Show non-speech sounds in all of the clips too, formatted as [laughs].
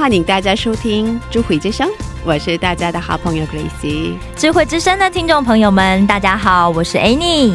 欢迎大家收听《智慧之声》，我是大家的好朋友 Gracie。智慧之声的听众朋友们，大家好，我是 Annie。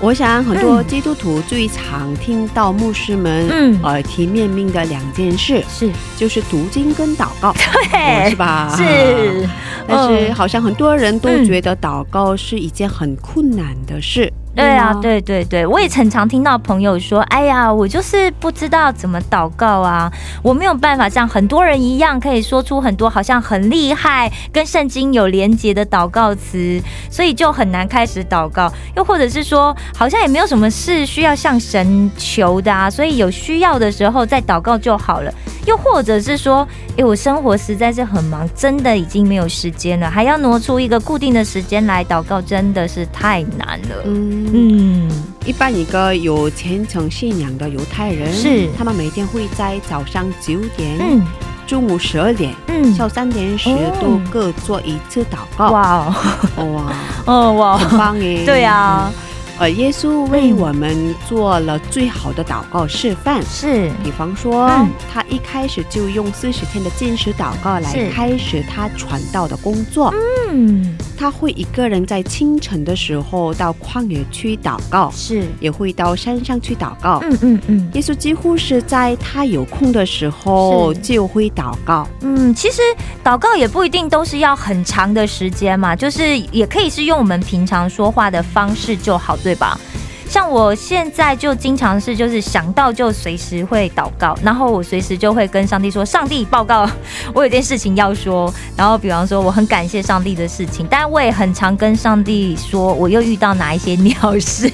我想很多基督徒最常听到牧师们嗯耳提面命的两件事，是，就是读经跟祷告，[laughs] 对是吧？是，[laughs] 但是嗯好像很多人都嗯觉得祷告是一件很困难的事。对啊，对对对，我也很常听到朋友说：“哎呀，我就是不知道怎么祷告啊，我没有办法像很多人一样，可以说出很多好像很厉害、跟圣经有连结的祷告词，所以就很难开始祷告。又或者是说，好像也没有什么事需要向神求的啊，所以有需要的时候再祷告就好了。又或者是说，哎，我生活实在是很忙，真的已经没有时间了，还要挪出一个固定的时间来祷告，真的是太难了。”嗯，嗯，一般一个有虔诚信仰的犹太人，是。他们每天会在早上九点、嗯。中午十二点、嗯，下午三点时哦。都各做一次祷告。哇哦，[laughs] 哇，[laughs] 哦哇，很棒耶！对啊，呃，耶稣为我们做了最好的祷告示范。是，比方说，嗯。他一开始就用四十天的禁食祷告来开始他传道的工作。嗯，他会一个人在清晨的时候到旷野去祷告，是，也会到山上去祷告。嗯嗯嗯。耶稣几乎是在他有空的时候就会祷告。嗯，其实祷告也不一定都是要很长的时间嘛，就是也可以是用我们平常说话的方式就好，对吧？像我现在就经常是，就是想到就随时会祷告，然后我随时就会跟上帝说：“上帝报告，[laughs] 我有件事情要说。”然后比方说我很感谢上帝的事情，但我也很常跟上帝说我又遇到哪一些鸟事。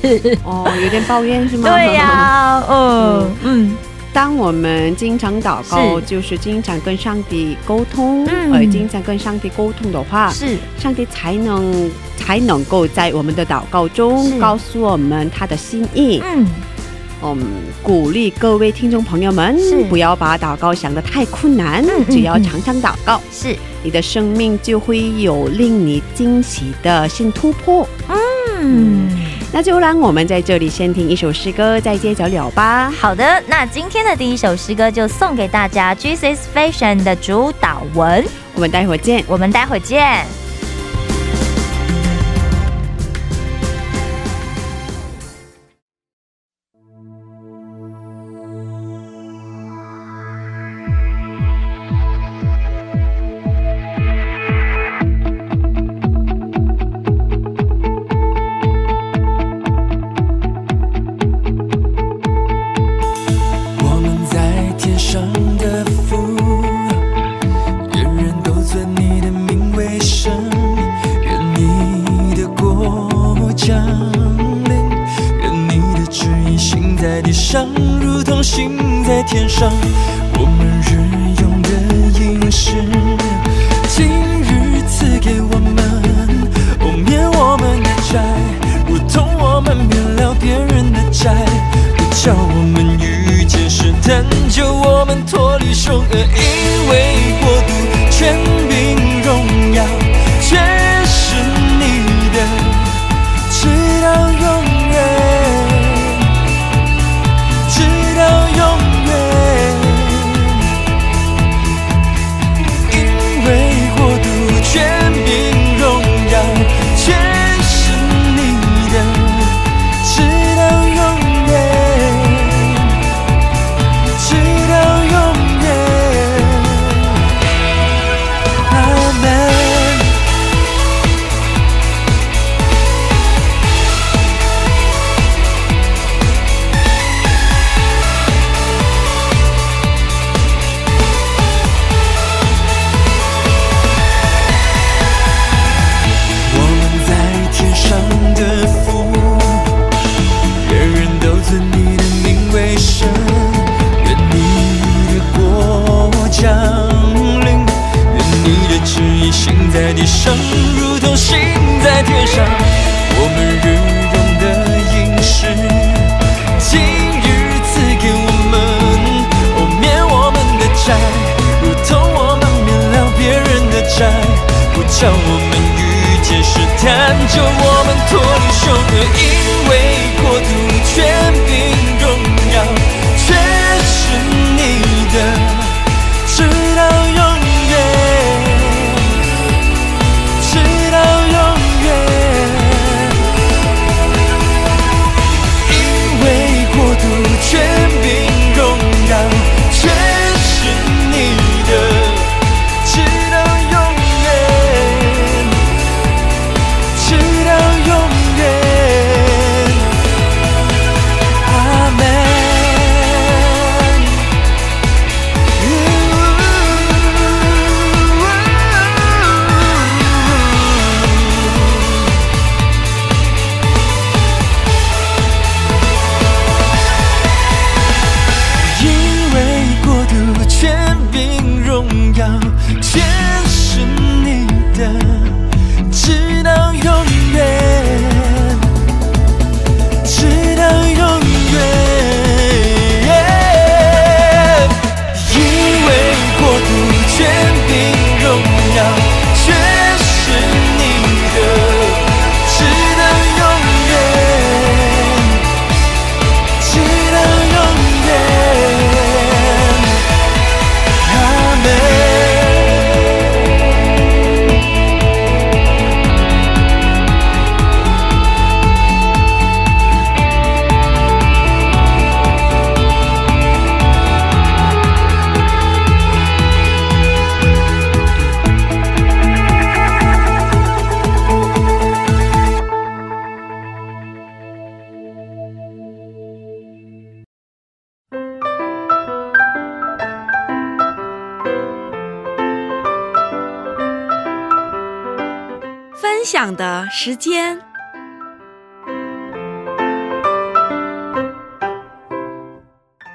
哦，有点抱怨是吗？对呀、嗯嗯，当我们经常祷告，是。就是经常跟上帝沟通，嗯。而经常跟上帝沟通的话，是。上帝才能才能够在我们的祷告中告诉我们他的心意。嗯。嗯，鼓励各位听众朋友们是，不要把祷告想得太困难，只要常常祷告，是。你的生命就会有令你惊喜的新突破。嗯。那就让我们在这里先听一首诗歌，再接着聊吧。好的，那今天的第一首诗歌就送给大家 Jesus Fashion 的主导文，我们待会儿见。我们待会儿见。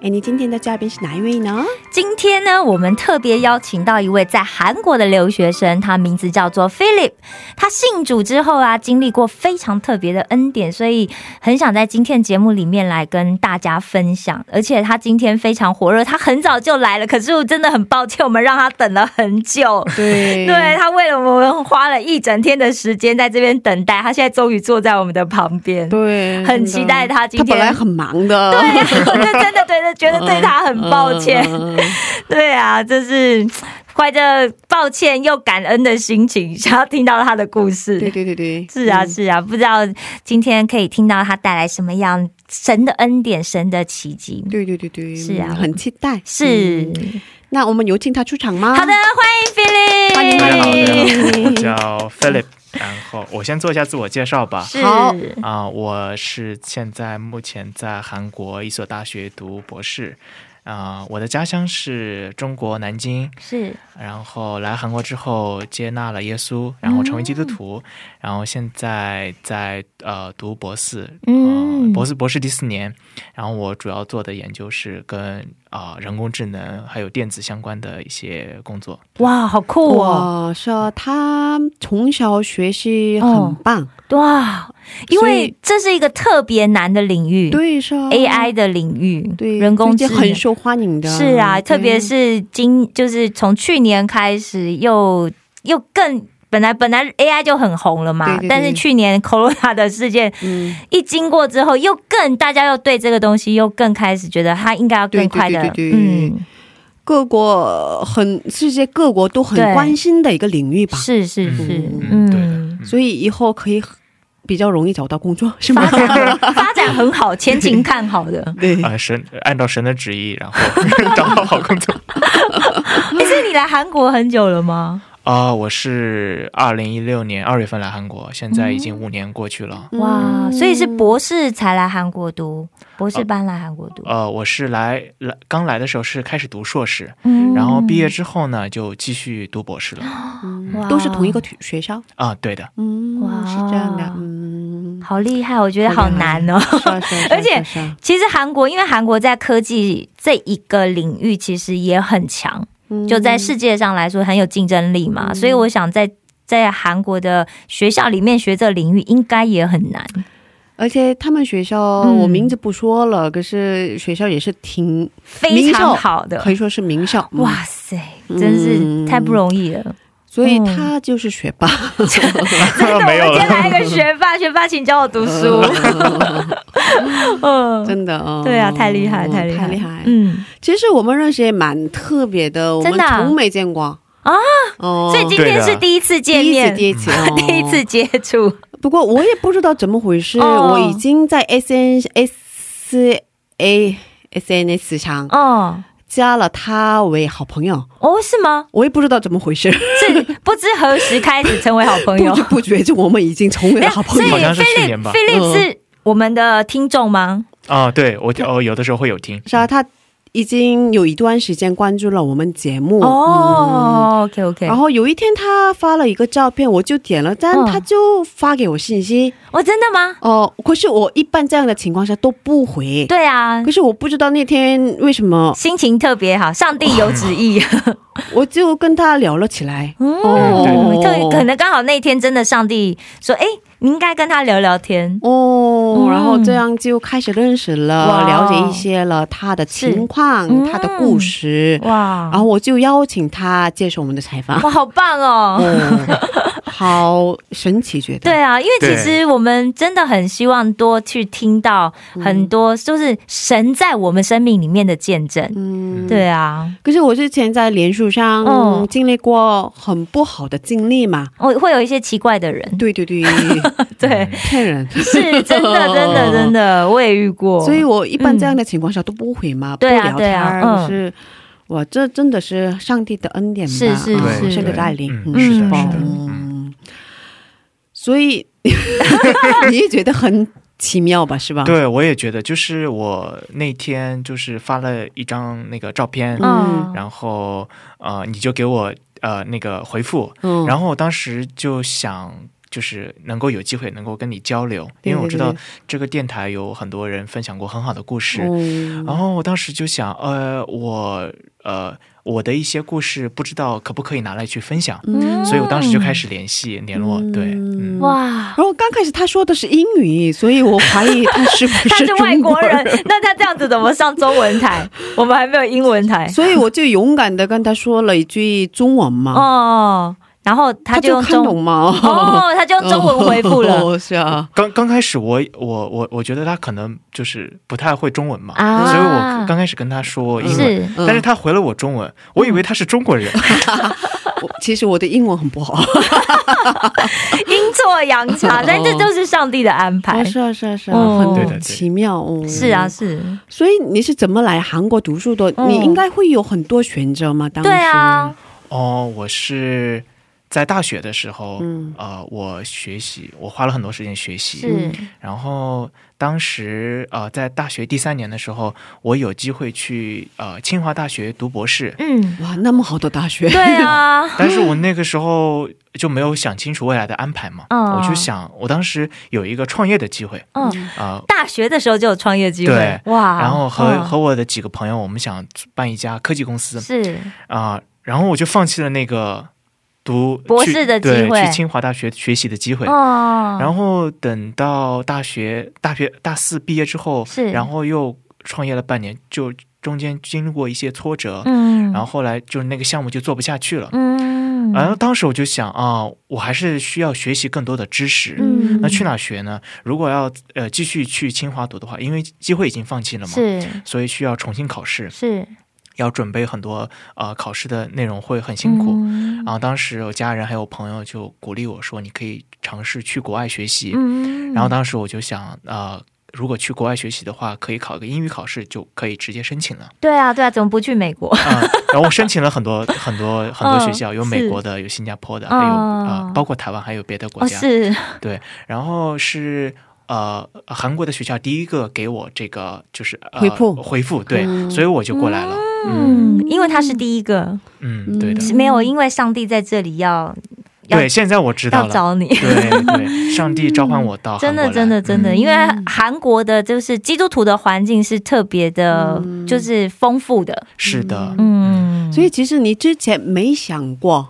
哎，你今天的嘉宾是哪一位呢？今天呢，我们特别邀请到一位在韩国的留学生，他名字叫做 Philip。他信主之后啊，经历过非常特别的恩典，所以很想在今天节目里面来跟大家分享。而且他今天非常火热，他很早就来了，可是我真的很抱歉，我们让他等了很久。对对他为了我们花了一整天的时间在这边等待，他现在终于坐在我们的旁边。对，很期待他今天他天本来很忙的，对，真的对的觉得对他很抱歉。嗯 [laughs] 对啊，就是怀着抱歉又感恩的心情，想要听到他的故事。对对对对，是啊，嗯是啊，不知道今天可以听到他带来什么样神的恩典、神的奇迹。对对对对，是啊嗯很期待。是，嗯那我们有请他出场吗？好的，欢迎 Philip，欢迎大家好，大家好，我嗯叫 [laughs] Philip。然后我先做一下自我介绍吧。是。好。啊、我是现在目前在韩国一所大学读博士。啊、我的家乡是中国南京，是。然后来韩国之后接纳了耶稣，然后成为基督徒，然后现在在呃读博士，嗯。呃，博士博士第四年，然后我主要做的研究是跟啊、人工智能还有电子相关的一些工作。哇，好酷哦！我说他从小学习很棒，哇，因为这是一个特别难的领域，对是啊 AI 的领域，对人工智能很受欢迎的，是啊，特别是今就是从去年开始又又更。本来本来 AI 就很红了嘛，对对对但是去年 Corona 的事件嗯，一经过之后，又更大家又对这个东西又更开始觉得它应该要更快的，对对对对对嗯，各国很世界各国都很关心的一个领域吧，是是是，嗯对嗯，所以以后可以比较容易找到工作，是吗发？展 [laughs] 发展很好，前景看好的。对，啊、神按照神的旨意，然后 [laughs] 找到好工作。[laughs] 哎，所以你来韩国很久了吗？啊、我是二零一六年二月份来韩国，现在已经五年过去了。哇，所以是博士才来韩国读，博士班来韩国读，呃，我是来来刚来的时候是开始读硕士，嗯然后毕业之后呢就继续读博士了。都是同一个学学校，啊，对的，嗯，哇是这样的，嗯，好厉害，我觉得好难哦。[laughs] 而且其实韩国，因为韩国在科技这一个领域其实也很强，嗯就在世界上来说很有竞争力嘛，所以我想在在韩国的学校里面学这个领域应该也很难。而且他们学校、嗯我名字不说了，可是学校也是挺非常好的可，以说是名校。嗯哇塞，真是太不容易了。所以他就是学霸。[laughs] 真的，有们今天。来一个学霸，[laughs] 学霸，请教我读书。嗯，真的哦，对啊，太厉害，太厉害，太厉害。嗯，其实我们认识也蛮特别的，我们真的啊从没见过啊。哦，所以今天是第一次见面，第一次，第一次，哦 [laughs] 第一次。接触。不过我也不知道怎么回事，哦我已经在 S N S A S N S 上哦加了他为好朋友，哦，是吗？我也不知道怎么回事，是不知何时开始成为好朋友。[laughs] 不知不觉就我们已经成为了好朋友。所以好像是去年吧。Philip 是我们的听众吗？啊，对我哦有的时候会有听，是啊，他已经有一段时间关注了我们节目哦，OK OK，然后有一天他发了一个照片，我就点了赞，嗯他就发给我信息。哦，真的吗？哦、可是我一般这样的情况下都不回。对啊可，是我不知道那天为什么，心情特别好，上帝有旨意。[laughs] 我就跟他聊了起来。嗯，哦对可能刚好那天真的上帝说，哎，你应该跟他聊聊天。哦，嗯然后这样就开始认识了，了解一些了他的情况、嗯他的故事。哇然后我就邀请他接受我们的采访。哇，好棒哦！哦，[laughs] 好神奇，觉得对啊，因为其实我们真的很希望多去听到很多，就是神在我们生命里面的见证。嗯，对啊，可是我之前在脸书上、哦经历过很不好的经历嘛。哦会有一些奇怪的人，对对对，[laughs] 对，骗人。是真的，真的，真的，[laughs] 我也遇过。所以我一般这样的情况下都不回嘛，对啊不聊对啊天儿。嗯可是哇，这真的是上帝的恩典吧？是是嗯是神的带领，嗯嗯是的吧是的嗯，所以 [laughs] 你也觉得很奇妙吧？是吧？，对我也觉得，就是我那天就是发了一张那个照片，嗯，然后呃，你就给我呃那个回复，嗯然后我当时就想。就是能够有机会能够跟你交流，因为我知道这个电台有很多人分享过很好的故事，嗯然后我当时就想，呃，我呃我的一些故事不知道可不可以拿来去分享，嗯所以我当时就开始联系联络，对，嗯，哇。然后刚开始他说的是英语，所以我怀疑他是不是他是外国人人。，那他这样子怎么上中文台？我们还没有英文台所以我就勇敢的跟他说了一句中文嘛，哦。然后他他就看就用中懂吗？哦，他就用中文回复了。哦，是啊，刚刚开始我我我我觉得他可能就是不太会中文嘛，啊。所以我刚开始跟他说英文，但是他回了我中文，我以为他是中国人，[laughs] 其实我的英文很不好。[laughs] 阴错阳差，但这就是上帝的安排。哦，。是啊，是啊，是啊，哦对的对很奇妙哦。是啊，，是，所以你是怎么来韩国读书的？嗯。你应该会有很多选择吗？当时。对啊，哦，我是在大学的时候，嗯。呃，我学习，我花了很多时间学习，是，然后当时呃，在大学第三年的时候，我有机会去呃清华大学读博士，嗯，哇，那么好的大学，对啊，[laughs] 但是我那个时候就没有想清楚未来的安排嘛，嗯。我就想，我当时有一个创业的机会，嗯，啊、大学的时候就有创业机会。对，哇，然后和、嗯。和我的几个朋友，我们想办一家科技公司。是。啊、然后我就放弃了那个读博士的机会去对，去清华大学学习的机会。哦，然后等到大学大学大四毕业之后，是然后又创业了半年，就中间经历过一些挫折，嗯，然后后来就那个项目就做不下去了。嗯，然后当时我就想啊，我还是需要学习更多的知识。嗯那去哪学呢？如果要呃继续去清华读的话，因为机会已经放弃了嘛，是所以需要重新考试，是要准备很多呃考试的内容会很辛苦。嗯然后当时我家人还有朋友就鼓励我说，你可以尝试去国外学习。嗯然后当时我就想，呃，如果去国外学习的话，可以考个英语考试，就可以直接申请了。对啊对啊，怎么不去美国？啊、然后我申请了很多很多很多学 [laughs] 校，嗯有美国的，有新加坡的，还有嗯呃，包括台湾，还有别的国哦，家。是对，然后是呃韩国的学校第一个给我这个就是、呃、回复回复，对，嗯所以我就过来了。嗯嗯，因为他是第一个，嗯，对的，是没有因为上帝在这里要要对，现在我知道了。要找你。对对，上帝召唤我到韩真的，真的，真的，嗯。因为韩国的就是基督徒的环境是特别的，就是丰富的。是的，嗯，所以其实你之前没想过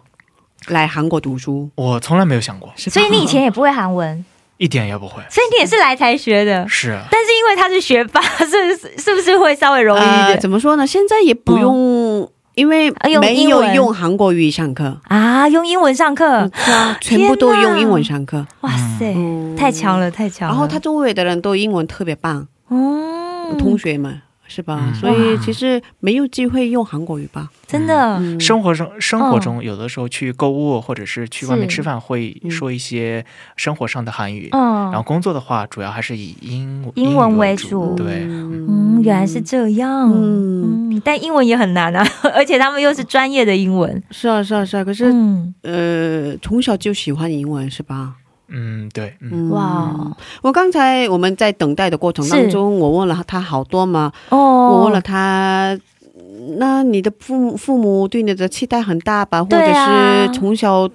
来韩国读书，我从来没有想过，所以你以前也不会韩文，一点也不会。所以你也是来才学的。是啊，但是因为他是学霸，[laughs] 是不是是不是会稍微容易一呃，点、怎么说呢？现在也不用，因为没有用韩国语上课，啊？用英文上课，嗯是啊，全部都用英文上课。哇塞，嗯太强了，太强了。然后他周围的人都英文特别棒，嗯，同学们是吧？嗯所以其实没有机会用韩国语吧？真的，嗯生活中生活中有的时候去购物或者是去外面吃饭，会说一些生活上的韩语。嗯然后工作的话，主要还是以英英文语为主对，嗯，原来是这样。嗯嗯，但英文也很难啊，[laughs] 而且他们又是专业的英文。是啊是啊是啊。可是、嗯，呃，从小就喜欢英文是吧？嗯，对，嗯，嗯哇，我刚才我们在等待的过程当中，我问了他好多嘛，哦，我问了他，那你的父母父母对你的期待很大吧？或者是从小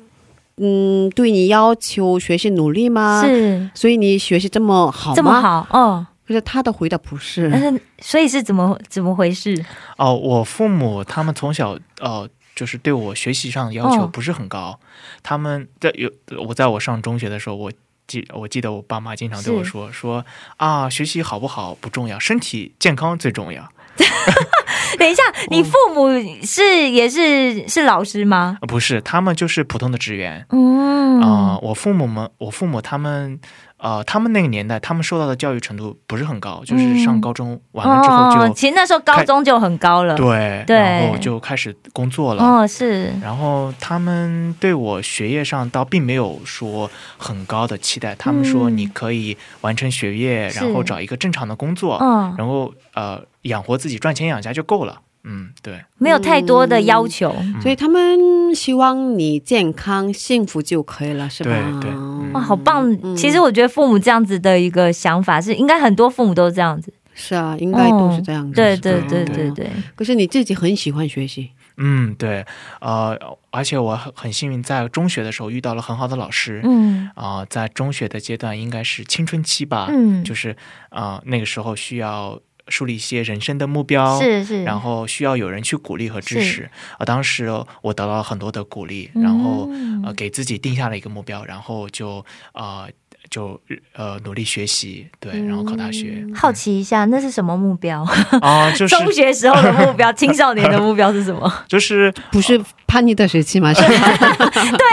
嗯对你要求学习努力吗？，是所以你学习这么好吗？这么。好，哦，可是他的回答不是，但是所以是怎么怎么回事？哦，我父母他们从小呃，就是对我学习上要求哦不是很高。他们在有我在我上中学的时候，我记我记得我爸妈经常对我说说啊，学习好不好不重要，身体健康最重要。[laughs] 等一下，哦你父母是也是是老师吗？呃不是，他们就是普通的职员。嗯啊、我父母们，我父母他们，呃，他们那个年代，他们受到的教育程度不是很高，就是上高中完了之后就、哦，其实那时候高中就很高了。对，对然后就开始工作了。哦，是然后他们对我学业上倒并没有说很高的期待，他们说嗯你可以完成学业，是然后找一个正常的工作，嗯，然后呃养活自己，赚钱养家就够了。嗯，对，没有太多的要求。所以他们希望你健康幸福就可以了，是吧？对对嗯哇，好棒！嗯其实我觉得父母这样子的一个想法是，应该很多父母都是这样子。是啊，应该都是这样子。对对对对对，可是你自己很喜欢学习，嗯对，呃，而且我很很幸运，在中学的时候遇到了很好的老师。嗯啊、在中学的阶段应该是青春期吧，嗯，就是啊、呃那个时候需要树立一些人生的目标，是是，然后需要有人去鼓励和支持。啊，当时我得到了很多的鼓励，嗯然后呃给自己定下了一个目标，然后就呃就呃努力学习，对，然后考大学。好奇一下，那是什么目标？啊，就是 [laughs] 中学时候的目标，[laughs] 青少年的目标是什么？[laughs] 就是不是叛逆的学期吗？对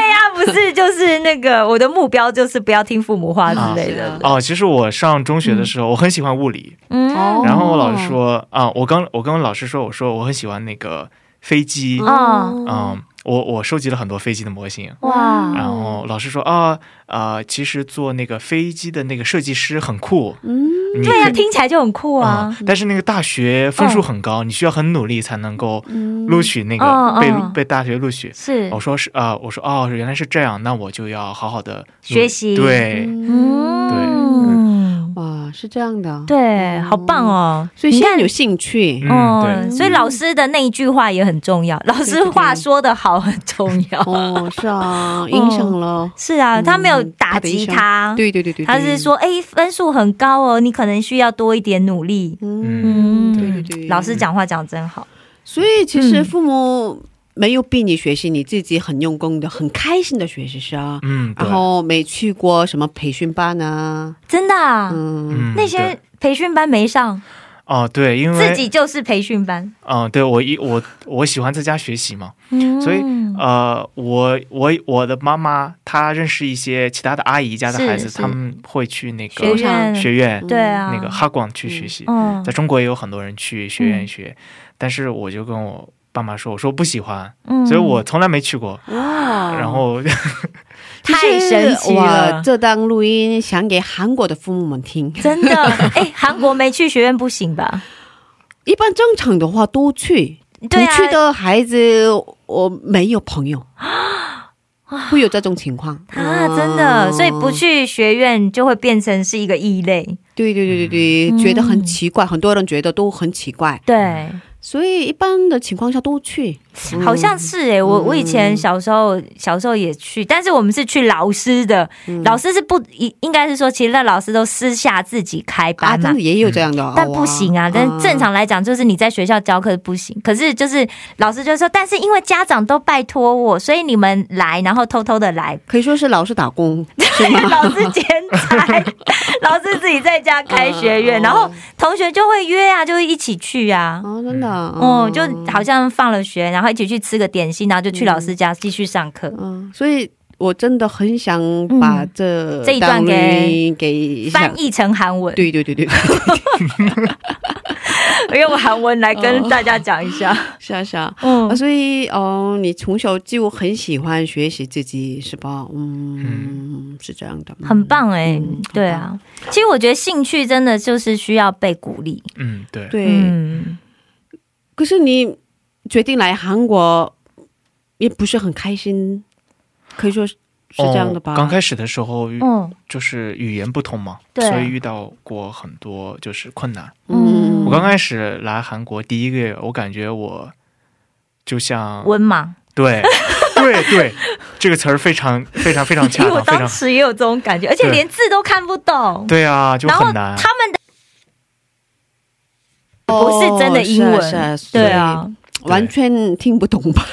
呀、不是，就是那个我的目标就是不要听父母话之类的。哦，其实我上中学的时候，我很喜欢物理，嗯，哦然后我老师说啊，我刚我跟老师说，我说我很喜欢那个飞机，嗯嗯，我我收集了很多飞机的模型。哇，然后老师说啊，呃，其实做那个飞机的那个设计师很酷，嗯，对呀、听起来就很酷啊。嗯但是那个大学分数很高，你需要很努力才能够录取那个、被、被大学录取。是。我，说是啊、我说哦，原来是这样，那我就要好好的学习。对，嗯，哇，是这样的。，对，好棒哦。所以现在有兴趣。嗯哦，对所以老师的那一句话也很重要，老师话说的好很重要。哦，是啊，影响了。是啊，他没有打击他，对对对对，对他是，说，哎，分数很高哦，你可能需要多一点努力。嗯，嗯，对对对，老师。讲话讲得真好。所以其实嗯父母没有逼你学习，你自己很用功的、很开心的学习是啊。嗯，然后没去过什么培训班啊，真的、啊，嗯，那些培训班没上，哦对，因为自己就是培训班，嗯，对我一我我喜欢在家学习嘛，嗯。所以呃，我我我的妈妈她认识一些其他的阿姨家的孩子，他们会去那学个院。学院对啊，那个哈广去学习，嗯。在中国也有很多人去学院嗯。学，但是我就跟我爸妈说，我说不喜欢，嗯。所以我从来没去过。哇，然后 [laughs] 其太实神奇了。这段录音想给韩国的父母们听，真的，[laughs] 哎，韩国没去学院不行吧？一般正常的话都去，不去的孩子我没有朋友，[gasps] 会有这种情况。啊，真的，嗯所以不去学院就会变成是一个异类。对对对对对，嗯。觉得很奇怪，很多人觉得都很奇怪。对，所以一般的情况下都去，嗯。好像是哎、我我以前小时候小时候也去，但是我们是去老师的，嗯。老师是不应应该是说，其实那老师都私下自己开啊，班的也有这样的，但不行啊！但正常来讲，就是你在学校教课不行。可是就是老师就说，但是因为家长都拜托我，所以你们来，然后偷偷的来，可以说是老师打工，[laughs] 对？老师兼差，老师自己在家开学院，嗯 [laughs] 然后同学就会约啊，就会一起去啊。哦，真的，哦，就好像放了学，然后一起去吃个点心，然后就去老师家继续上课。嗯，所以我真的很想把这、嗯这一段给给翻译成韩文，对对对对，[laughs] 用韩文来跟大家讲一下。是啊是啊。嗯啊，所以哦，你从小就很喜欢学习自己是吧？嗯，是这样的，很棒哎、嗯对啊。其实我觉得兴趣真的就是需要被鼓励。嗯，对，对。嗯，可是你决定来韩国，也不是很开心，可以说是是这样的吧？哦刚开始的时候，嗯就是语言不通嘛，对所以遇到过很多就是困难。嗯，我刚开始来韩国第一个月，我感觉我就像文盲，对对对，这个词儿非常非常非常恰 [laughs] 因为我当，时也有这种感觉，而且连字都看不懂。对啊，就然后很难。他们的不是真的英文，哦是啊是啊对啊，完全听不懂吧？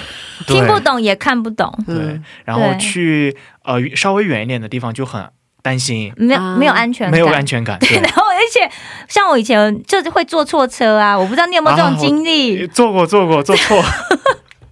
听不懂也看不懂，对嗯，然后去呃稍微远一点的地方就很担心，没有、啊。没有安全感，没有安全感。对。[laughs] 然，后而且像我以前就是会坐错车啊，我不知道你有没有这种经历，坐过坐过坐错，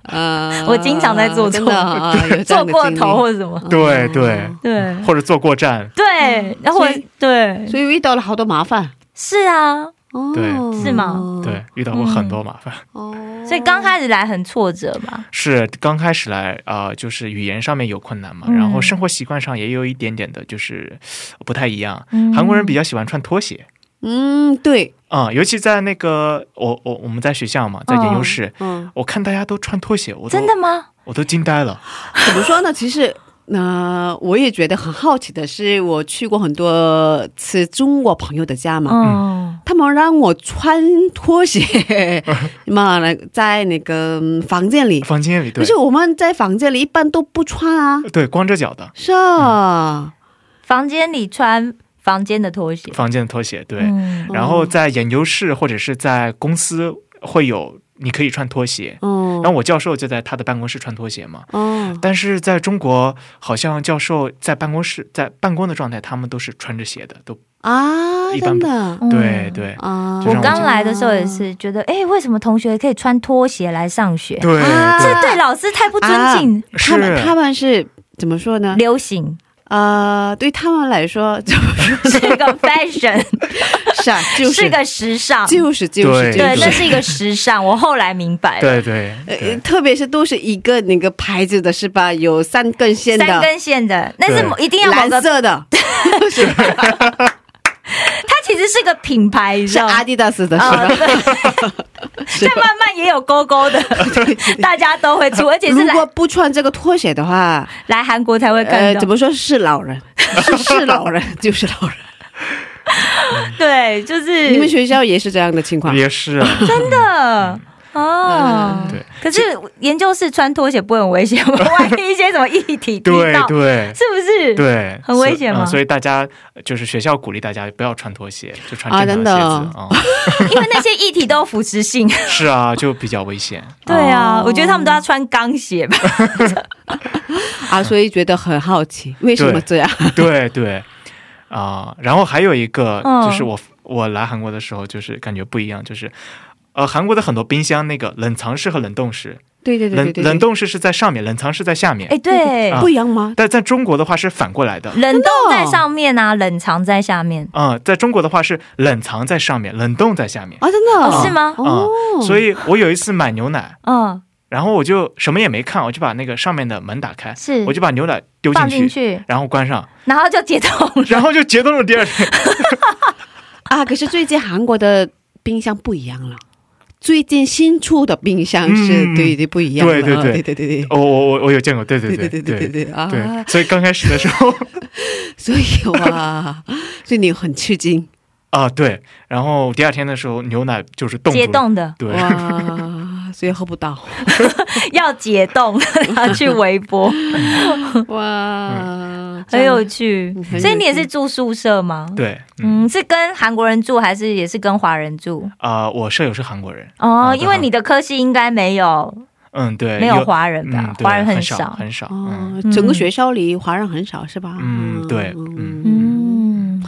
呃 [laughs] [laughs] 我经常在坐错。真的啊，坐过头或者什么，对对，对。或者坐过站，对，然后我所以对。所以遇到了好多麻烦。是啊，哦对是吗对，遇到过很多麻烦。哦，[laughs] 所以刚开始来很挫折嘛，是刚开始来啊、呃就是语言上面有困难嘛，嗯然后生活习惯上也有一点点的，就是不太一样。嗯韩国人比较喜欢穿拖鞋嗯，对，啊、尤其在那个我我我们在学校嘛，在研究室，嗯，我看大家都穿拖鞋，我真的吗？我都惊呆了。怎么说呢？其实。那、我也觉得很好奇的是，我去过很多次中国朋友的家嘛，嗯，他们让我穿拖鞋 [laughs] 嘛，那在那个嗯房间里。房间里对。可是我们在房间里一般都不穿啊，对光着脚的。是啊，房间里穿房间的拖鞋，房间的拖鞋，对。嗯。然后在研究室或者是在公司会有，你可以穿拖鞋。嗯，然后我教授就在他的办公室穿拖鞋嘛。哦，但是在中国，好像教授在办公室在办公的状态，他们都是穿着鞋的，都啊，一般真的？嗯。对对。啊，我我刚来的时候也是觉得，哎、为什么同学可以穿拖鞋来上学？对啊对。这对老师太不尊敬，他们他们是怎么说呢？流行呃，对他们来说，就是个 [laughs] fashion，是啊，就是。是个时尚，就是就是对对，就是。那是一个时尚。我后来明白了，对对呃，特别是都是一个那个牌子的是吧？有三根线的，三根线的，那是一定要某蓝个，色的，[laughs] [laughs] [laughs] 它其实是个品牌，你知道是阿？迪达斯的，[laughs] 是啊，吧？在慢慢也有勾勾的，[laughs] 大家都会出，而且是如果不穿这个拖鞋的话，来韩国才会看呃，到。怎么说是老人，是是老人，就是老人。对，就是你们学校也是这样的情况？也是啊，真的哦。对可是研究室穿拖鞋不会很危险吗？[laughs] 万一一些什么液体滴对到，对是不是？对，很危险吗所以嗯所以大家就是学校鼓励大家不要穿拖鞋，就穿正常鞋子啊。[laughs] 因为那些液体都有腐蚀性。[laughs] 是啊，就比较危险。对啊，哦我觉得他们都要穿钢鞋吧。啊，所以觉得很好奇，为什么这样？对对啊、然后还有一个嗯就是我我来韩国的时候，就是感觉不一样，就是呃，韩国的很多冰箱那个冷藏室和冷冻室，对对对冷对对，冷冻室是在上面，冷藏室在下面。哎，对，啊不一样吗？但在中国的话是反过来的。冷冻在哦上面啊，冷藏在下面。啊、在中国的话是冷藏在上面，冷冻在下面。啊，真的哦，是？吗？哦，所以我有一次买牛奶，嗯，然后我就什么也没看，我就把那个上面的门打开，是我就把牛奶丢进去，进去，然后关上，然后就解冻了。[laughs] 然后就解冻了。第二天，[laughs] 啊，可是最近韩国的冰箱不一样了。最近新出的冰箱是、对对不一样对对对对对对，我我我我有见过，对对对对对对对啊！对，所以刚开始的时候，所以哇，所以你很吃惊啊！对，然后第二天的时候，牛奶就是冻冻的，对。所以喝不到。[laughs] 要解冻，[laughs] 然后去微波，[laughs] 哇，很有趣。所以你也是住宿舍吗？对，嗯，嗯，是跟韩国人住还是也是跟华人住？啊、我舍友是韩国人，哦，因为你的科系应该没有嗯，对，没有华人吧？嗯，华人很少。很少，嗯哦，整个学校里华人很少是吧？嗯对嗯。嗯，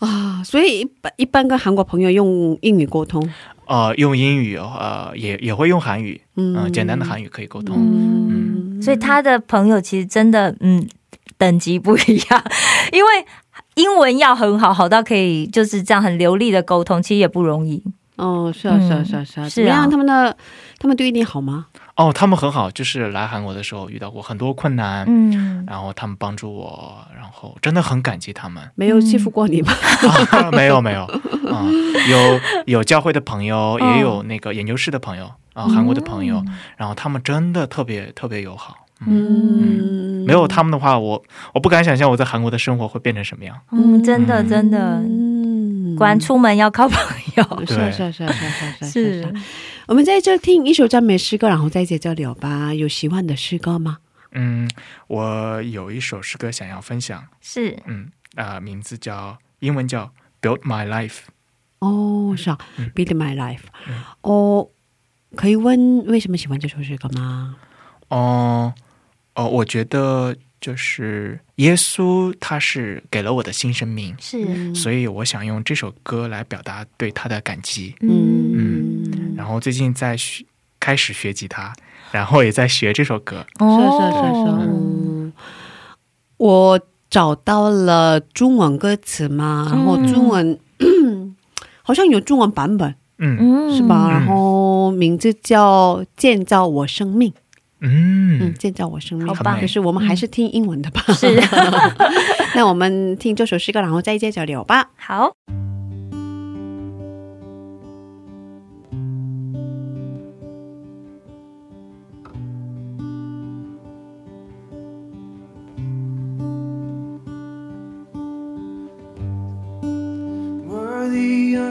啊，所以一般一般跟韩国朋友用英语沟通，呃，用英语，呃，也也会用韩语，嗯、嗯。简单的韩语可以沟通，嗯，所以他的朋友其实真的嗯等级不一样，[laughs] 因为英文要很好，好到可以就是这样很流利的沟通，其实也不容易。哦，是啊，是啊，是啊，是啊，是啊。怎么样？他们的他们对你好吗？哦，他们很好，就是来韩国的时候遇到过很多困难，嗯，然后他们帮助我，然后真的很感激他们。没有欺负过你吗？啊、没有没有，啊、有有教会的朋友，哦也有那个研究室的朋友啊、韩国的朋友，然后他们真的特别特别友好。嗯，嗯没有他们的话，我我不敢想象我在韩国的生活会变成什么样。嗯，真的真的，嗯果然出门要靠朋友。[laughs] 是是啊是啊是啊是。我们在这听一首赞美诗歌，然后再接着聊吧。有喜欢的诗歌吗？嗯，我有一首诗歌想要分享，是嗯啊、名字叫英文叫《Build My Life》。哦，是啊嗯，Build My Life。哦，可以问为什么喜欢这首诗歌吗？哦哦，我觉得就是耶稣他是给了我的新生命，是，所以我想用这首歌来表达对他的感激。嗯，然后最近在学开始学吉他，然后也在学这首歌。是啊是啊是啊是啊。嗯，我找到了中文歌词嘛，然后中文、[clears throat] 好像有中文版本嗯嗯是吧？嗯然后名字叫《建造我生命》。嗯，嗯，建造我生命。好吧可是我们还是听英文的吧？是 [laughs] 那我们听这首诗歌，然后再接着聊吧。好。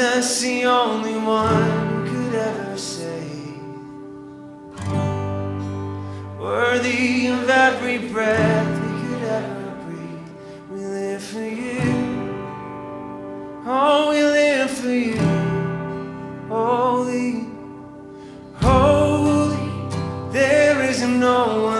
Jesus, the only one could ever save. Worthy of every breath we could ever breathe. We live for you. Oh, we live for you. Holy, holy. There is no one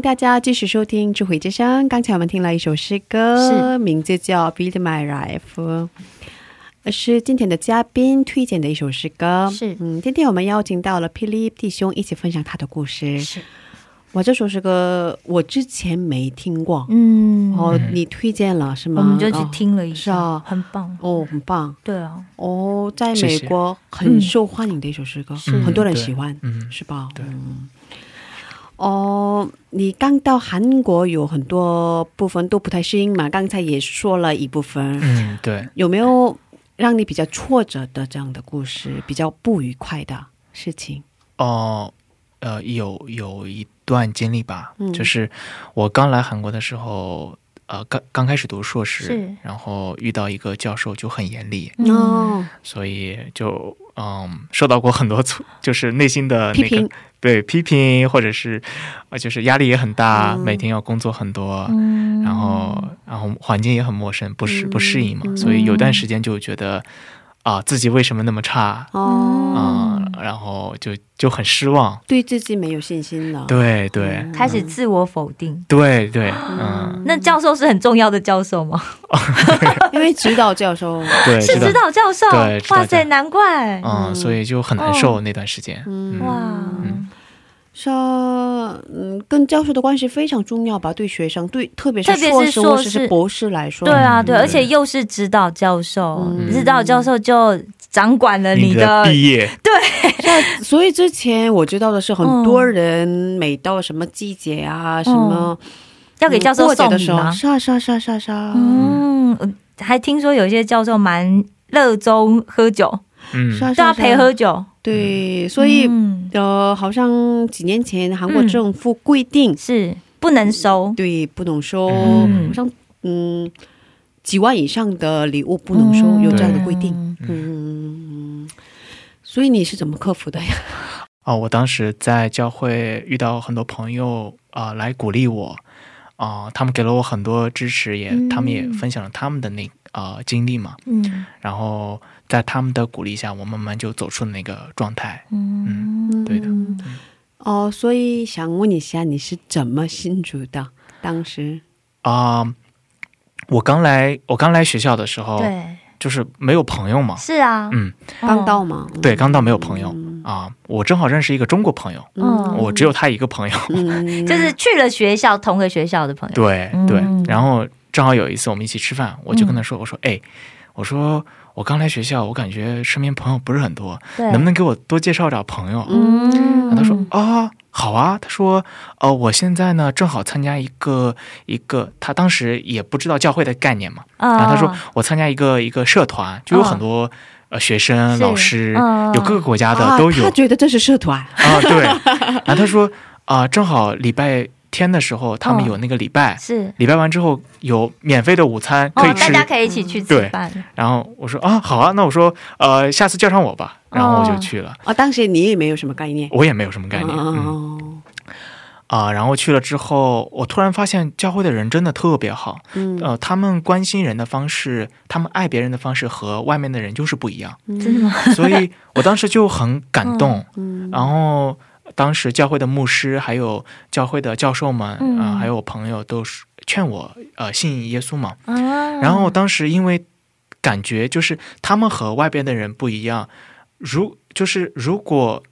迎大家继续收听《智慧之声》。刚才我们听了一首诗歌，名字叫《Build My Life》，呃是今天的嘉宾推荐的一首诗歌。是。嗯，今天我们邀请到了霹雳弟兄一起分享他的故事。是，哇，这首诗歌我之前没听过，嗯，哦，你推荐了是吗？我们就去哦听了一下，是啊。很棒。哦，很棒。对啊，哦，在美国很受欢迎的一首诗歌，是。很多人喜欢，嗯。是吧？对。嗯哦，你刚到韩国有很多部分都不太适应嘛，刚才也说了一部分，嗯，对，有没有让你比较挫折的这样的故事，比较不愉快的事情？哦，呃，有有一段经历吧，嗯。就是我刚来韩国的时候，呃，刚刚开始读硕士，然后遇到一个教授就很严厉，[laughs] 所以就嗯受到过很多挫，就是内心的那个对批评，[laughs] 或者是呃就是压力也很大，嗯。每天要工作很多，嗯。然后然后环境也很陌生，不适嗯不适应嘛，嗯。所以有段时间就觉得啊、自己为什么那么差？哦，啊、嗯然后就就很失望。对自己没有信心了。对对、嗯。开始自我否定。对对，嗯，那教授是很重要的教授吗？[laughs] 因为指导教授，对，是指导教授？哇塞，难怪，嗯，所以就很难受那段时间。嗯。嗯。哇，嗯说，嗯，跟教授的关系非常重要吧？对学生，对，特别是特别是硕士或者硕士。是博士来说，对啊，对，嗯而且又是指导教授，嗯。指导教授就掌管了你的毕业，[laughs] 对。所以之前我知道的是，很多人每到什么季节啊，什么要给教授过节的时候，送礼吗？是啊是啊是啊是啊是啊，嗯，还听说有些教授蛮热衷喝酒，嗯。都要陪喝。酒，对，所以嗯。呃，好像几年前韩国政府规定，是不能收，对，不能收，嗯。好像嗯几万以上的礼物不能收，嗯。有这样的规定。嗯。嗯，所以你是怎么克服的呀？[laughs] 哦，我当时在教会遇到很多朋友啊、来鼓励我。啊、他们给了我很多支持，也、嗯。他们也分享了他们的那啊、经历嘛。嗯。然后在他们的鼓励下，我慢慢就走出那个状态。嗯，对的。哦，所以想问一下，你是怎么信主的？当时？啊、我刚来，我刚来学校的时候，对，就是没有朋友嘛。是啊，嗯，刚到嘛？对，刚到没有朋友。嗯。啊、我正好认识一个中国朋友，嗯。我只有他一个朋友。嗯。[laughs] 就是去了学校同个学校的朋友，对嗯。对，然后正好有一次我们一起吃饭，我就跟他说：“我说，哎，我说我刚来学校，我感觉身边朋友不是很多，能不能给我多介绍点朋友？”嗯。然后他说：“啊，好啊。”他说：“呃，我现在呢正好参加一个一个，他当时也不知道教会的概念嘛，啊。然后他说我参加一个一个社团，就有很多、呃学生、老师，嗯。有各个国家的啊都有。他觉得这是社团，啊，对。[laughs] 然后他说啊、正好礼拜天的时候他们嗯。有那个礼拜。是。礼拜完之后有免费的午餐可以哦，吃，大家可以一起去吃对。饭，然后我说啊好啊，那我说呃下次叫上我吧，然后我就去了，哦，当时你也没有什么概念，我也没有什么概念，嗯哦，啊、然后去了之后，我突然发现教会的人真的特别好，嗯。呃，他们关心人的方式，他们爱别人的方式和外面的人就是不一样，真的吗？所以我当时就很感动，[laughs] 嗯。然后。当时教会的牧师，还有教会的教授们，啊、嗯还有我朋友，都是劝我呃信耶稣嘛。啊，然后当时因为感觉就是他们和外边的人不一样，如就是如果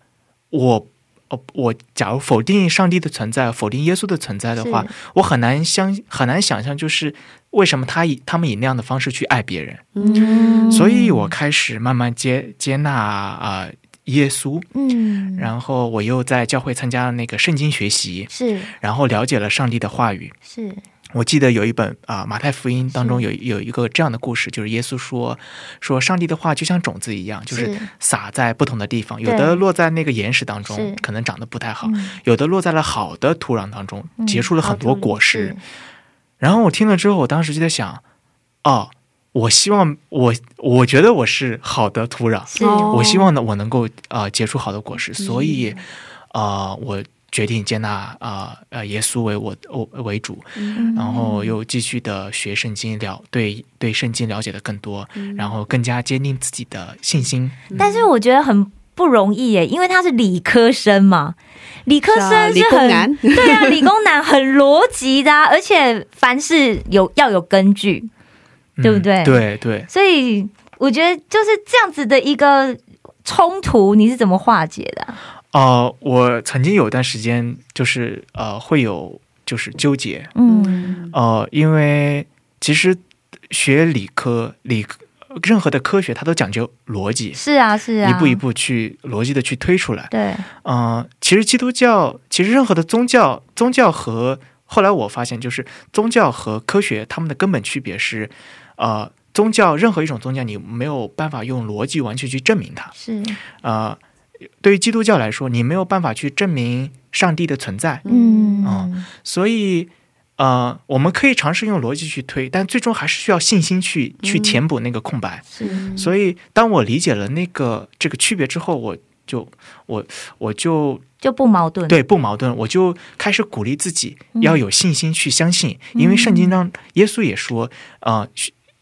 我呃我假如否定上帝的存在，否定耶稣的存在的话，我很难相很难想象，就是为什么他以他们以那样的方式去爱别人。嗯所以我开始慢慢接接纳啊、呃耶稣，嗯，然后我又在教会参加了那个圣经学习，是。然后了解了上帝的话语。是。我记得有一本啊、马太福音当中有有一个这样的故事，就是耶稣说说上帝的话就像种子一样，就是是。撒在不同的地方，有的落在那个岩石当中，可能长得不太好；嗯。有的落在了好的土壤当中，结出了很多果实。是然后我听了之后，我当时就在想，哦，我希望我我觉得我是好的土壤，我希望呢我能够呃结出好的果实，所以呃我决定接纳啊呃耶稣为我我为主，嗯。然后又继续的学圣经了对对圣经了解的更多，嗯。然后更加坚定自己的信心。但是我觉得很不容易耶，因为他是理科生嘛，理科生是很、工男。对啊，理工男很逻辑的、啊，而且凡事有要有根据，对不对？嗯对对，所以我觉得就是这样子的一个冲突，你是怎么化解的？啊、呃，我曾经有一段时间就是呃会有就是纠结，嗯。呃，因为其实学理科理科任何的科学它都讲究逻辑，是啊是啊，一步一步去逻辑的去推出来。对，嗯、其实基督教，其实任何的宗教，宗教和后来我发现，就是宗教和科学它们的根本区别是，呃，宗教任何一种宗教，你没有办法用逻辑完全去证明它。是，呃，对于基督教来说，你没有办法去证明上帝的存在，嗯哦所以。呃，我们可以尝试用逻辑去推，但最终还是需要信心去去填补那个空白。是，所以，当我理解了那个这个区别之后，我就我我就就不矛盾，对不矛盾，我就开始鼓励自己嗯要有信心去相信，因为圣经当耶稣也说，呃，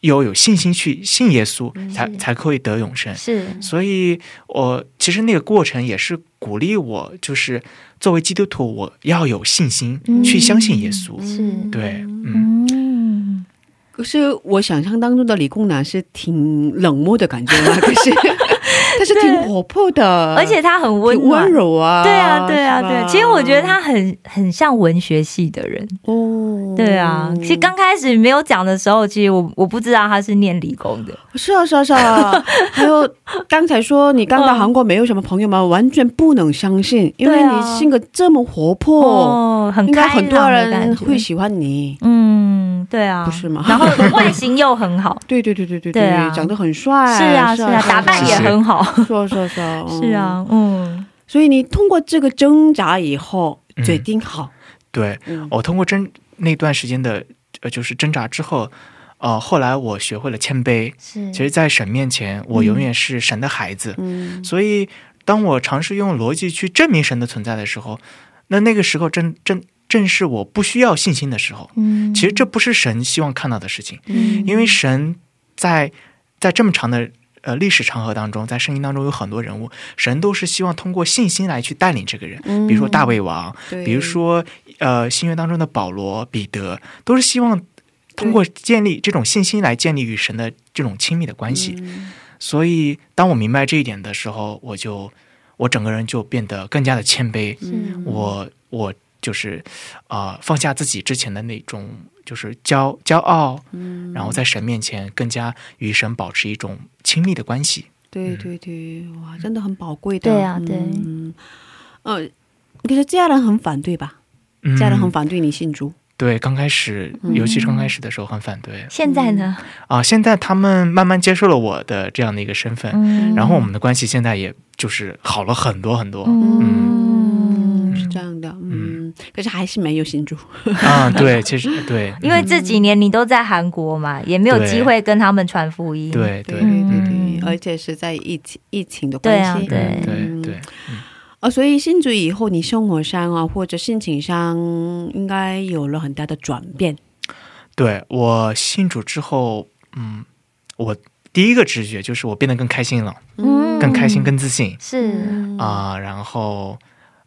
要有信心去信耶稣，才才可以得永生。是，所以，我其实那个过程也是鼓励我，就是作为基督徒，我要有信心嗯。去相信耶稣。是，对，嗯，嗯，可是我想象当中的理工男是挺冷漠的感觉吗，[laughs] 可是他是挺活泼的，而且他很温温。柔啊。对啊，对啊，对啊，其实我觉得他很很像文学系的人，哦，对啊。其实刚开始没有讲的时候，其实我我不知道他是念理工的，是啊，是啊，是啊。[laughs] 还有刚才说你刚到韩国没有什么朋友吗？完全不能相信，因为你性格这么活泼，哦，很应该很多人会喜欢你。嗯，对啊，不是吗？然后外形又很好，[laughs] 对对对对对对啊。长得很帅，是啊是啊，打扮也很好，是啊是啊是啊，嗯是。啊，嗯所以你通过这个挣扎以后，嗯决定好，对嗯我通过挣那段时间的呃，就是挣扎之后，呃，后来我学会了谦卑。是，其实，在神面前，我永远是神的孩子。嗯所以，当我尝试用逻辑去证明神的存在的时候，那那个时候正正正是我不需要信心的时候。嗯其实这不是神希望看到的事情，嗯因为神在在这么长的呃历史长河当中，在圣经当中有很多人物，神都是希望通过信心来去带领这个人。比如说大卫王，对比如说呃新约当中的保罗、彼得，都是希望通过建立这种信心来建立与神的这种亲密的关系。嗯所以，当我明白这一点的时候，我就我整个人就变得更加的谦卑。嗯我我就是啊、呃放下自己之前的那种就是骄骄傲，嗯。然后在神面前更加与神保持一种亲密的关系。对对对，哇，真的很宝贵的。对啊对。嗯，呃，可是家人很反对吧？嗯。家人很反对你信主，对，刚开始，嗯。尤其是刚开始的时候很反对。现在呢，啊、现在他们慢慢接受了我的这样的一个身份，嗯。然后我们的关系现在也就是好了很多很多。嗯。是这样的。嗯，可是还是没有新主。啊，对，其实对，[laughs] 因为这几年你都在韩国嘛，也没有机会跟他们传福音。对对对对对嗯，而且是在疫情疫情的关系。啊对对嗯对，哦，所以信主以后，你生活上啊，或者心情上，应该有了很大的转变。对我信主之后，嗯，我第一个直觉就是我变得更开心了，嗯更开心、更自信是，啊、然后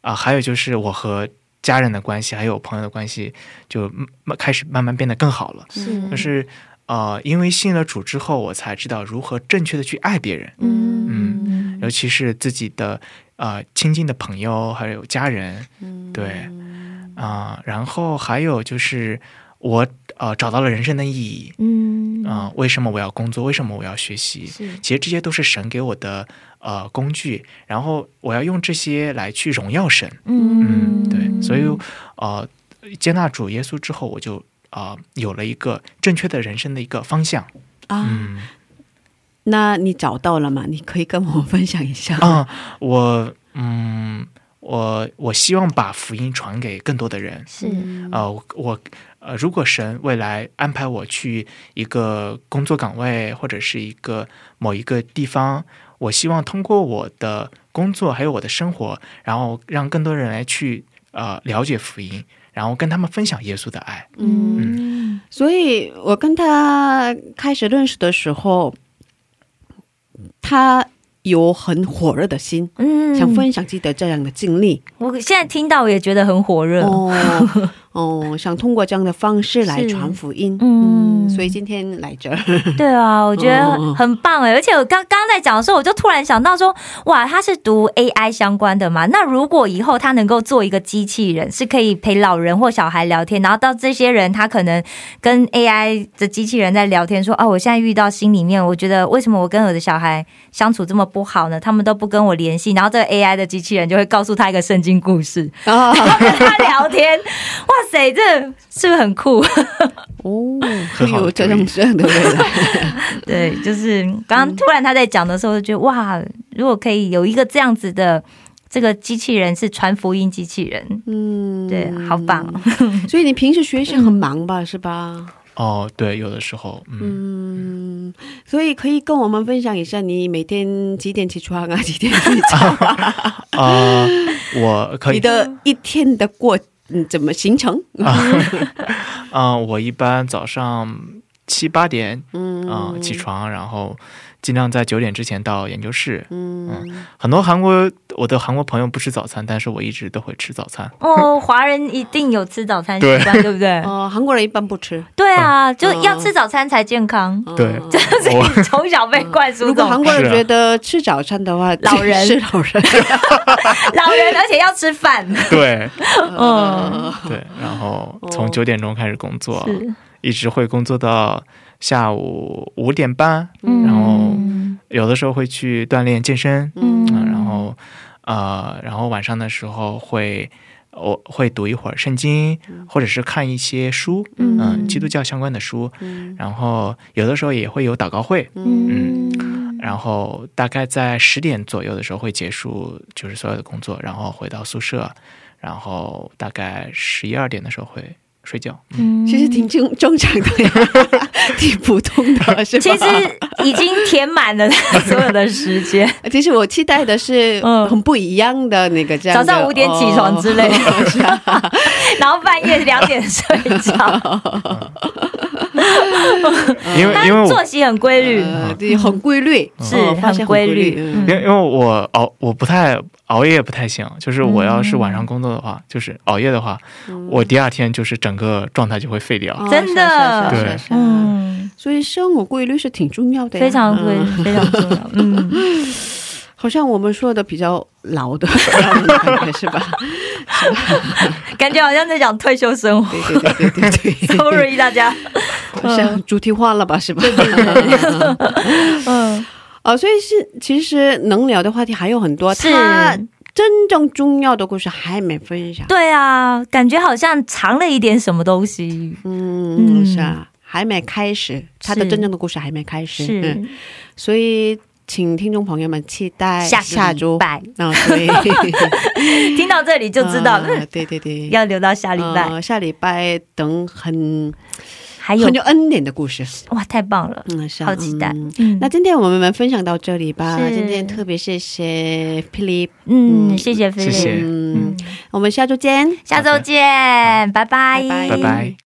啊、还有就是我和家人的关系，还有朋友的关系，就开始慢慢变得更好了。是就是呃，因为信了主之后，我才知道如何正确的去爱别人，嗯尤其是自己的呃亲近的朋友还有家人，嗯对啊、然后还有就是我呃找到了人生的意义。嗯啊、为什么我要工作？为什么我要学习？其实这些都是神给我的呃工具，然后我要用这些来去荣耀神。嗯，对，所以呃，接纳主耶稣之后，我就啊、呃有了一个正确的人生的一个方向。啊，嗯那你找到了吗？你可以跟我分享一下。啊、我嗯，我我希望把福音传给更多的人。是呃，我我呃，如果神未来安排我去一个工作岗位或者是一个某一个地方，我希望通过我的工作还有我的生活，然后让更多人来去呃了解福音，然后跟他们分享耶稣的爱。嗯所以我跟他开始认识的时候，他有很火热的心，嗯想分享自己的这样的经历。我现在听到我也觉得很火热。哦哦，想通过这样的方式来传福音。嗯所以今天来这儿，[laughs] 对啊，我觉嗯得很棒哎！而且我刚刚在讲的时候，我就突然想到说，哇，他是读 AI 相关的嘛？那如果以后他能够做一个机器人，是可以陪老人或小孩聊天，然后到这些人他可能跟 AI 的机器人在聊天，说，哦，我现在遇到心里面，我觉得为什么我跟我的小孩相处这么不好呢？他们都不跟我联系，然后这个 AI 的机器人就会告诉他一个圣经故事，啊，然后跟他聊天。哇 [laughs] 塞，这是不是很酷？[laughs] 哦，很有这种这样的未来。[laughs] 对，就是刚刚突然他在讲的时候，就觉得哇，如果可以有一个这样子的这个机器人是传福音机器人，嗯，对，好棒哦。[laughs] 所以你平时学习很忙吧？是吧？哦，对，有的时候，嗯，嗯，所以可以跟我们分享一下你每天几点起床啊？几点睡觉啊？啊、我可以你，的一天的过嗯怎么形成？嗯、[laughs] 我一般早上七八点，嗯嗯、起床，然后尽量在九点之前到研究室。嗯。很多韩国我的韩国朋友不吃早餐，但是我一直都会吃早餐。哦，[laughs] 华人一定有吃早餐习惯，对。不对？[laughs] 哦，韩国人一般不吃。对啊，就要吃早餐才健康。嗯。对 [laughs] 所以从小被灌输如果韩国人觉得吃早餐的话，老人。是老人。老人，而且要吃饭。对。嗯，对，然后从九点钟开始工作，是，一直会工作到下午五点半，嗯。然后有的时候会去锻炼健身，嗯。嗯，然后呃，然后晚上的时候会我会读一会儿圣经，或者是看一些书，嗯、基督教相关的书，嗯。然后有的时候也会有祷告会，嗯然后大概在十点左右的时候会结束，就是所有的工作，然后回到宿舍，然后大概十一二点的时候会睡觉。嗯其实挺正正常的呀，[laughs] 挺普通的，[laughs] 是吧？其实已经填满了他所有的时间。[laughs] 其实我期待的是嗯很不一样的那个这样的早上五点起床之类的然后半夜两点睡觉，[laughs] 因为因为我作息很规律。很规律，是很规律。嗯。因为因为我熬我不太熬夜不太行，就是我要是晚上工作的话，就是熬夜的话，我第二天就是整个状态就会废掉。哦真的。对。嗯，所以生活规律是挺重要的，非常规非常重要。[laughs] 嗯，好像我们说的比较老的 [laughs] 是吧？[laughs] 感觉好像在讲退休生活。对对对对对对，Sorry 大家。好像主题化了吧？是吧？[laughs] 嗯，哦，所以是其实能聊的话题还有很多，是他真正重要的故事还没分享。对啊，感觉好像藏了一点什么东西。嗯，嗯是啊，还没开始，他的真正的故事还没开始。是嗯，所以请听众朋友们期待下下周。拜，啊，[laughs] 对，听到这里就知道，啊嗯，对对对，要留到下礼拜。呃下礼拜等很还有。很有恩典的故事。哇，太棒了，嗯，是啊好期待。嗯。嗯，那今天我们分享到这里吧。今天特别谢谢霹雳，嗯，嗯。谢谢菲谢谢。菲，嗯，我们下周见。下周见，拜拜，拜拜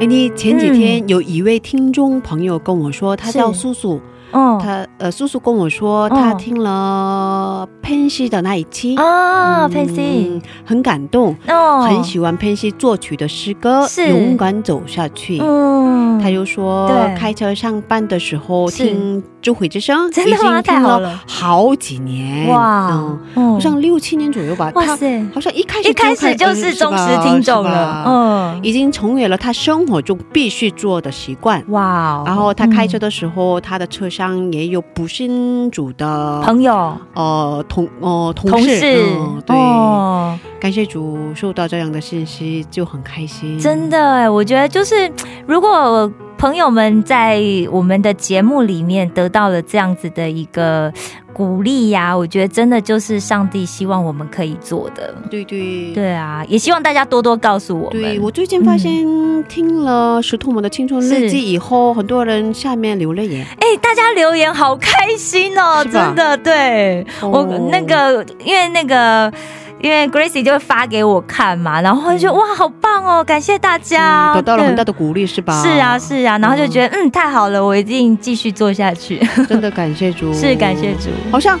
哎，你前几天有一位听众朋友跟我说，他叫是。素素，嗯他呃，叔叔跟我说，哦。他听了潘西的那一期啊嗯，Pansy，很感动，哦，很喜欢潘西作曲的诗歌《是。勇敢走下去》。嗯，他又说对，开车上班的时候是。听《智慧之声》，已真的吗？经听了太好了。好几年，哇好像六七年左右吧。他哇塞，好像一开始一开始就是忠实听众了，嗯，嗯，已经成为了他生活中必须做的习惯。哇哦，然后他开车嗯的时候，他的车上也有不信主的朋友、呃同呃同同事，事。嗯，对，哦，感谢主，收到这样的信息就很开心，真的哎，我觉得就是如果朋友们在我们的节目里面得到了这样子的一个鼓励呀、我觉得真的就是上帝希望我们可以做的。对对对啊，也希望大家多多告诉我们。对，我最近发现、听了石头们的青春日记以后，很多人下面留了言，哎、大家留言好开心哦，真的。对、哦我那个，因为那个。因为 Gracie 就会发给我看嘛，然后就哇，好棒哦，感谢大家，嗯得到了很大的鼓励，是吧？是啊，是啊，然后就觉得嗯太好了，我一定继续做下去。真的感谢主，[laughs] 是感谢主，好像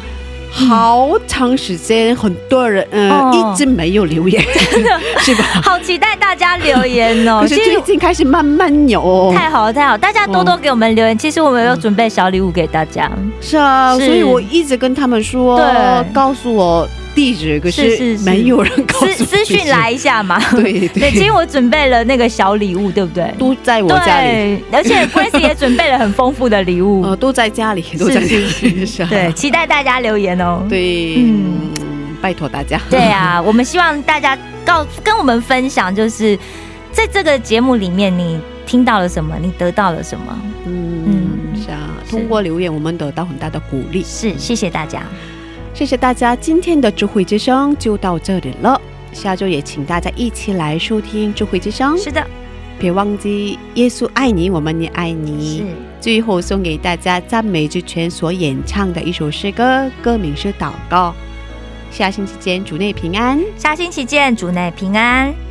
好长时间，很多人嗯、哦一直没有留言，[laughs] 真的是吧？好期待大家留言哦。可是最近开始慢慢有，太好了，太好了，大家多多给我们留言。其实我们有准备小礼物给大家。是啊，是所以我一直跟他们说，对告诉我地址，可是没有人告诉私私讯来一下嘛。[laughs] 对对,对，其实我准备了那个小礼物，对不对？都在我家里，而且 [laughs] Grace 也准备了很丰富的礼物，[laughs] 哦，都在家里，都在家里是。对，期待大家留言哦。对，嗯，拜托大家。对啊，我们希望大家告跟我们分享，就是在这个节目里面，你听到了什么？你得到了什么？嗯，想是啊，通过留言，我们得到很大的鼓励。是，谢谢大家。谢谢大家今天的智慧之声就到这里了下周也请大家一起来收听智慧之声。是的。别忘记耶稣爱你我们也爱你。最后送给大家赞美之泉所演唱的一首诗歌歌名是祷告。下星期见主内平安。下星期见主内平安。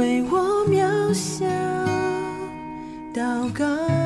为我渺小祷告。